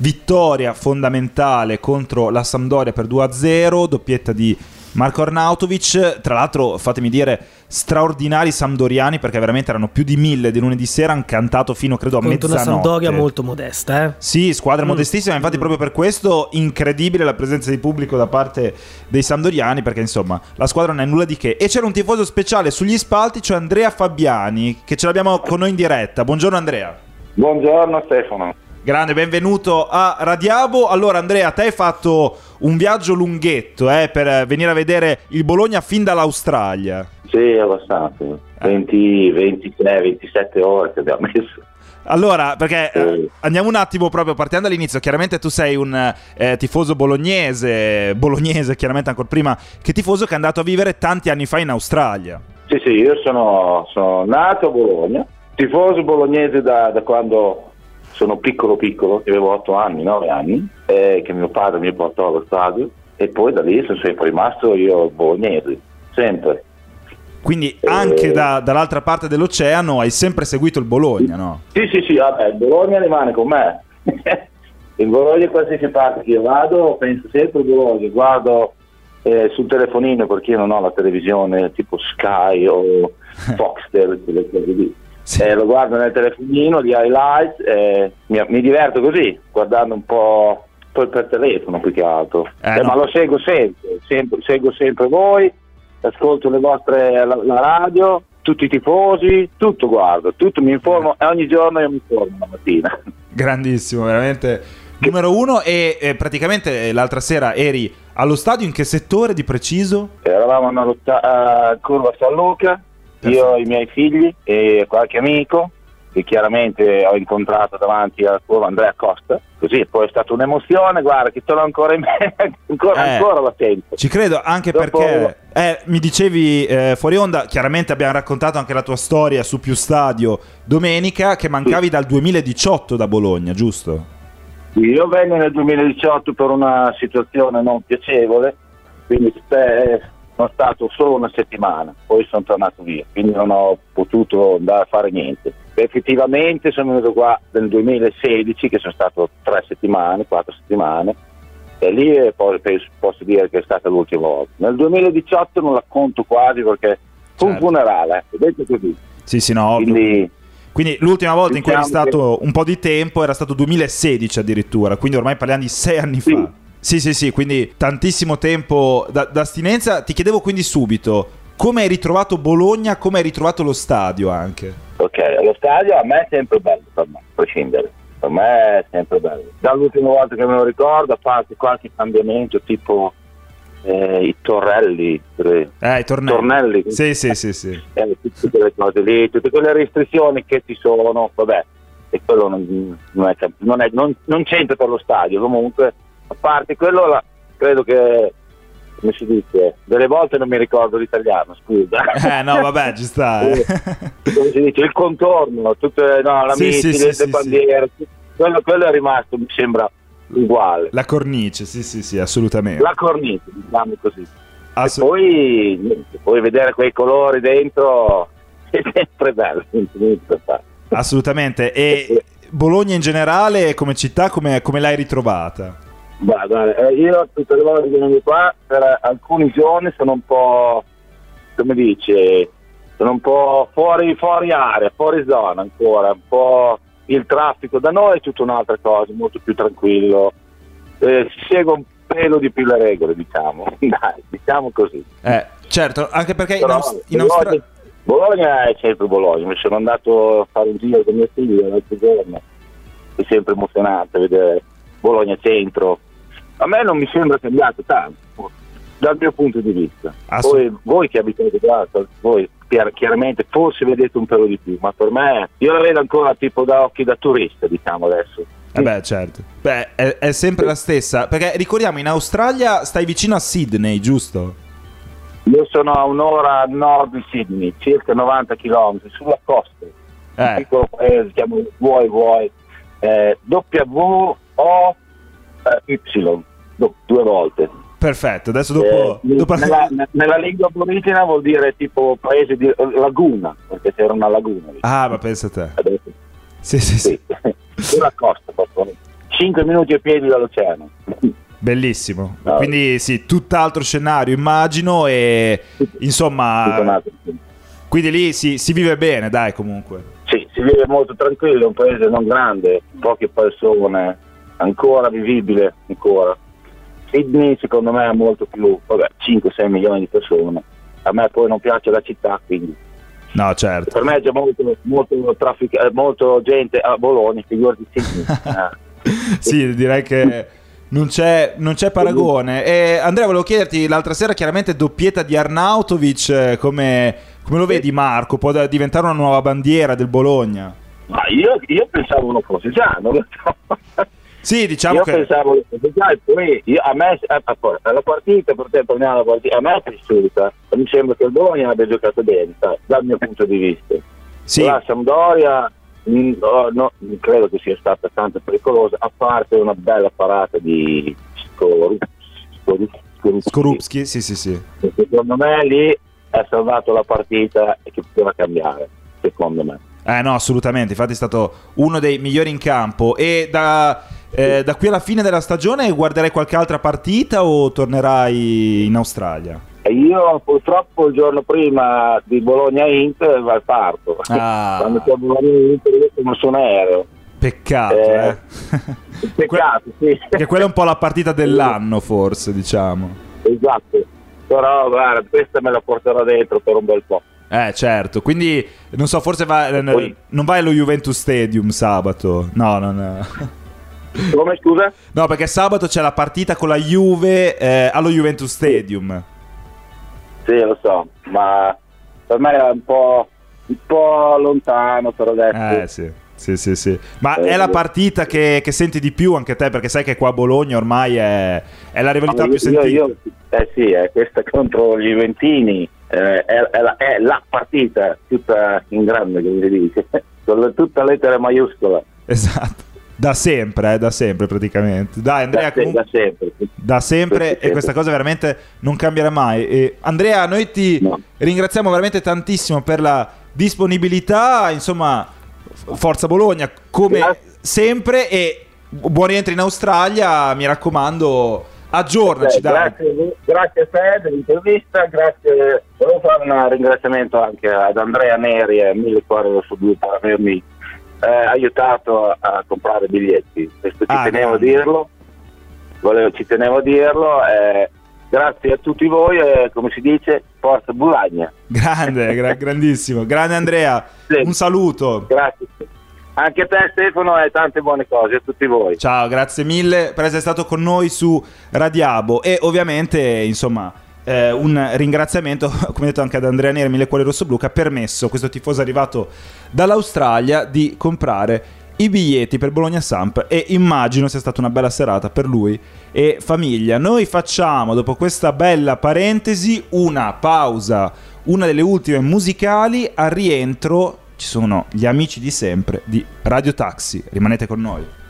vittoria fondamentale contro la Sampdoria per 2-0, doppietta di Marco Arnautovic, tra l'altro fatemi dire straordinari samdoriani perché veramente erano più di mille di lunedì sera, hanno cantato fino credo a Contro mezzanotte. una Sampdoria molto modesta, eh? Sì, squadra Mm. modestissima, infatti proprio per questo incredibile la presenza di pubblico da parte dei samdoriani perché insomma la squadra non è nulla di che. E c'era un tifoso speciale sugli spalti, cioè Andrea Fabiani, che ce l'abbiamo con noi in diretta. Buongiorno Andrea. Buongiorno Stefano. Grande, benvenuto a Radiabo. Allora Andrea, te hai fatto un viaggio lunghetto eh, per venire a vedere il Bologna fin dall'Australia. Sì, abbastanza. 20, 23, 27 ore che abbiamo messo. Allora, perché eh, andiamo un attimo proprio partendo dall'inizio. Chiaramente tu sei un eh, tifoso bolognese, bolognese chiaramente ancora prima che tifoso che è andato a vivere tanti anni fa in Australia. Sì, sì, io sono, sono nato a Bologna, tifoso bolognese da, da quando sono piccolo piccolo, avevo 8 anni, 9 anni, eh, che mio padre mi portò allo stadio e poi da lì sono sempre rimasto io bolognese, sempre. Quindi Eh. anche da- dall'altra parte dell'oceano hai sempre seguito il Bologna, no? Sì, sì, sì, vabbè, il Bologna rimane con me. il Bologna qualsiasi parte che io vado, penso sempre al Bologna, guardo eh, sul telefonino perché io non ho la televisione tipo Sky o Foxtel, quelle cose lì. Sì. Eh, lo guardo nel telefonino, gli highlights, e mi, mi diverto così, guardando un po' poi per telefono più che altro. Eh, Eh, no. Ma lo seguo sempre, sempre, seguo sempre voi, ascolto le vostre, la, la radio, tutti i tifosi, tutto guardo, tutto mi informo e ogni giorno io mi informo la mattina. Grandissimo, veramente numero uno. E eh, praticamente eh, l'altra sera eri allo stadio in che settore di preciso? Eravamo a, Rotta- a Curva San Luca, io e i miei figli e qualche amico che chiaramente ho incontrato davanti alla curva Andrea Costa, così poi è stata un'emozione, guarda che sono ancora in me, ancora, Eh. ancora la sento. Ci credo anche Dopo- perché eh, mi dicevi eh, fuori onda, chiaramente abbiamo raccontato anche la tua storia su più stadio domenica che mancavi dal 2018 da Bologna, giusto? Io venni nel 2018 per una situazione non piacevole, quindi spe- sono stato solo una settimana, poi sono tornato via, quindi non ho potuto andare a fare niente. Effettivamente sono venuto qua nel 2016, che sono stato tre settimane, quattro settimane, e lì eh, posso dire che è stata l'ultima volta. Nel 2018 non la conto quasi perché fu un Certo. funerale, eh, detto così. Sì, sì, no, ovvio. Quindi Quindi l'ultima volta in cui eri Diciamo stato un po' di tempo era stato 2016 addirittura, quindi ormai parliamo di sei anni Sì. fa. Sì, sì, sì, quindi tantissimo tempo da- d'astinenza. Ti chiedevo quindi subito, come hai ritrovato Bologna, come hai ritrovato lo stadio anche? Ok, allo stadio a me è sempre bello, per me, a prescindere. Per me è sempre bello. Dall'ultima volta che me lo ricordo, a parte qualche cambiamento, tipo eh, i torrelli, Eh, i tornelli. tornelli, Sì, sì, sì, sì. eh, tutte quelle cose lì, tutte quelle restrizioni che ci sono, vabbè, e quello non, non è- non è- non- non c'entra per lo stadio, comunque, a parte quello, la- credo che, come si dice, delle volte non mi ricordo l'italiano, scusa. Eh, no, vabbè, ci sta. eh. come si dice, il contorno, tutte no, la Sì, miti, sì, le, sì, le bandiere, quello, quello è rimasto, mi sembra uguale. La cornice, sì, sì, sì, assolutamente. La cornice, diciamo così. Assu- poi, poi vedere quei colori dentro è sempre bello. assolutamente. E Bologna in generale, come città, come, come l'hai ritrovata? Guarda, eh, io tutte le volte che vengo qua, per alcuni giorni sono un po', come dice, sono un po' fuori, fuori area, fuori zona ancora, un po' il traffico da noi è tutta un'altra cosa, molto più tranquillo, eh, si segue un pelo di più le regole, diciamo, dai, diciamo così. Eh, certo, anche perché in, Però, in Bologna- Australia... Bologna è sempre Bologna, mi sono andato a fare un giro con mio figlio l'altro giorno, è sempre emozionante vedere Bologna centro. A me non mi sembra cambiato tanto, dal mio punto di vista. Assu- Poi voi che abitate qua, voi chiar- chiaramente forse vedete un pelo di più, ma per me io la vedo ancora tipo da occhi da turista, diciamo adesso. Eh beh, certo. Beh, è, è sempre la stessa. Perché ricordiamo, in Australia stai vicino a Sydney, giusto? Io sono a un'ora a nord di Sydney, circa 90 km, sulla costa. un Eh, piccolo paese, si chiama Vuoi Vuoi, eh, W-O-Y, do- due volte. perfetto. Adesso dopo... Eh, dopo- nella, nella lingua aborigena vuol dire tipo paese di laguna, perché c'era una laguna lì. Ah, ma pensa a te. Adesso, Sì, sì, sì. sì. sulla costa proprio. 5 minuti a piedi dall'oceano. Bellissimo. No. Quindi sì, tutt'altro scenario immagino e insomma... Quindi lì si, si vive bene, dai comunque. Sì, si vive molto tranquillo, è un paese non grande, poche persone, ancora vivibile, ancora. Sydney secondo me ha molto più, vabbè, 5-6 milioni di persone. A me poi non piace la città, quindi No, certo. Per me c'è molto, molto, traffic- eh, molto gente a Bologna, figurati Sydney. sì, direi che non c'è, non c'è paragone. E Andrea, volevo chiederti, l'altra sera chiaramente doppietta di Arnautovic, eh, come, come lo vedi Marco? Può diventare una nuova bandiera del Bologna? Ma io, io pensavo lo fosse già, non lo so. Sì, diciamo io che... pensavo e poi io, a me, eh, la partita, per te torniamo alla partita, a me è piaciuta, mi sembra che il Bologna abbia giocato bene, dal mio punto di vista. Sì. La Sampdoria Mm, no, no, credo che sia stata tanto pericolosa, a parte una bella parata di Skorupski. sì, sì, sì. Secondo me lì ha salvato la partita e che poteva cambiare, secondo me. Eh no, assolutamente, infatti è stato uno dei migliori in campo e da, eh, da qui alla fine della stagione guarderai qualche altra partita o tornerai in Australia? Io purtroppo il giorno prima di Bologna-Inter va al parto. Ah. Quando c'è Bologna-Inter io sono su un aereo. Peccato, eh. eh. Peccato, sì. Che quella è un po' la partita dell'anno, forse, diciamo. Esatto. Però guarda, questa me la porterò dentro per un bel po'. Eh, certo. Quindi, non so, forse va, Poi. non vai allo Juventus Stadium sabato. No, no, no. Come scusa? No, perché sabato c'è la partita con la Juve eh, allo Juventus Stadium. Sì, lo so, ma per me è un po', un po lontano per adesso. Eh sì. Sì, sì, sì. Ma eh, è la partita che, che, senti di più anche te, perché sai che qua a Bologna ormai è, è la rivalità io, più sentita. Io, io, eh sì, è questa contro gli Juventini, eh, è, è, la, è, la, partita tutta in grande, come si dice, con tutta lettere maiuscola. Esatto. Da sempre, eh, da sempre praticamente. Dai Andrea, da, comunque, da sempre. Da sempre e questa cosa veramente non cambierà mai. E Andrea, noi ti no. ringraziamo veramente tantissimo per la disponibilità, insomma, Forza Bologna come Grazie. sempre e buon rientro in Australia, mi raccomando, aggiornaci. Okay, grazie, grazie, a te dell'intervista, grazie. Volevo fare un ringraziamento anche ad Andrea Neri e Mille Cuore su due per avermi eh, aiutato a, a, comprare biglietti. Questo ci ah, tenevo a dirlo, volevo, ci tenevo a dirlo. Eh, grazie a tutti voi e come si dice, forza Bulagna. Grande, gra- grandissimo. Grande Andrea, sì. un saluto. Grazie. Anche a te Stefano e tante buone cose a tutti voi. Ciao, grazie mille per essere stato con noi su Radiabo e ovviamente, insomma, eh, un ringraziamento, come detto anche ad Andrea Neri, Mille Cuore Rosso Blu, che ha permesso a questo tifoso arrivato dall'Australia di comprare i biglietti per Bologna Samp e immagino sia stata una bella serata per lui e famiglia. Noi facciamo, dopo questa bella parentesi, una pausa, una delle ultime musicali, al rientro ci sono gli amici di sempre di Radio Taxi. Rimanete con noi.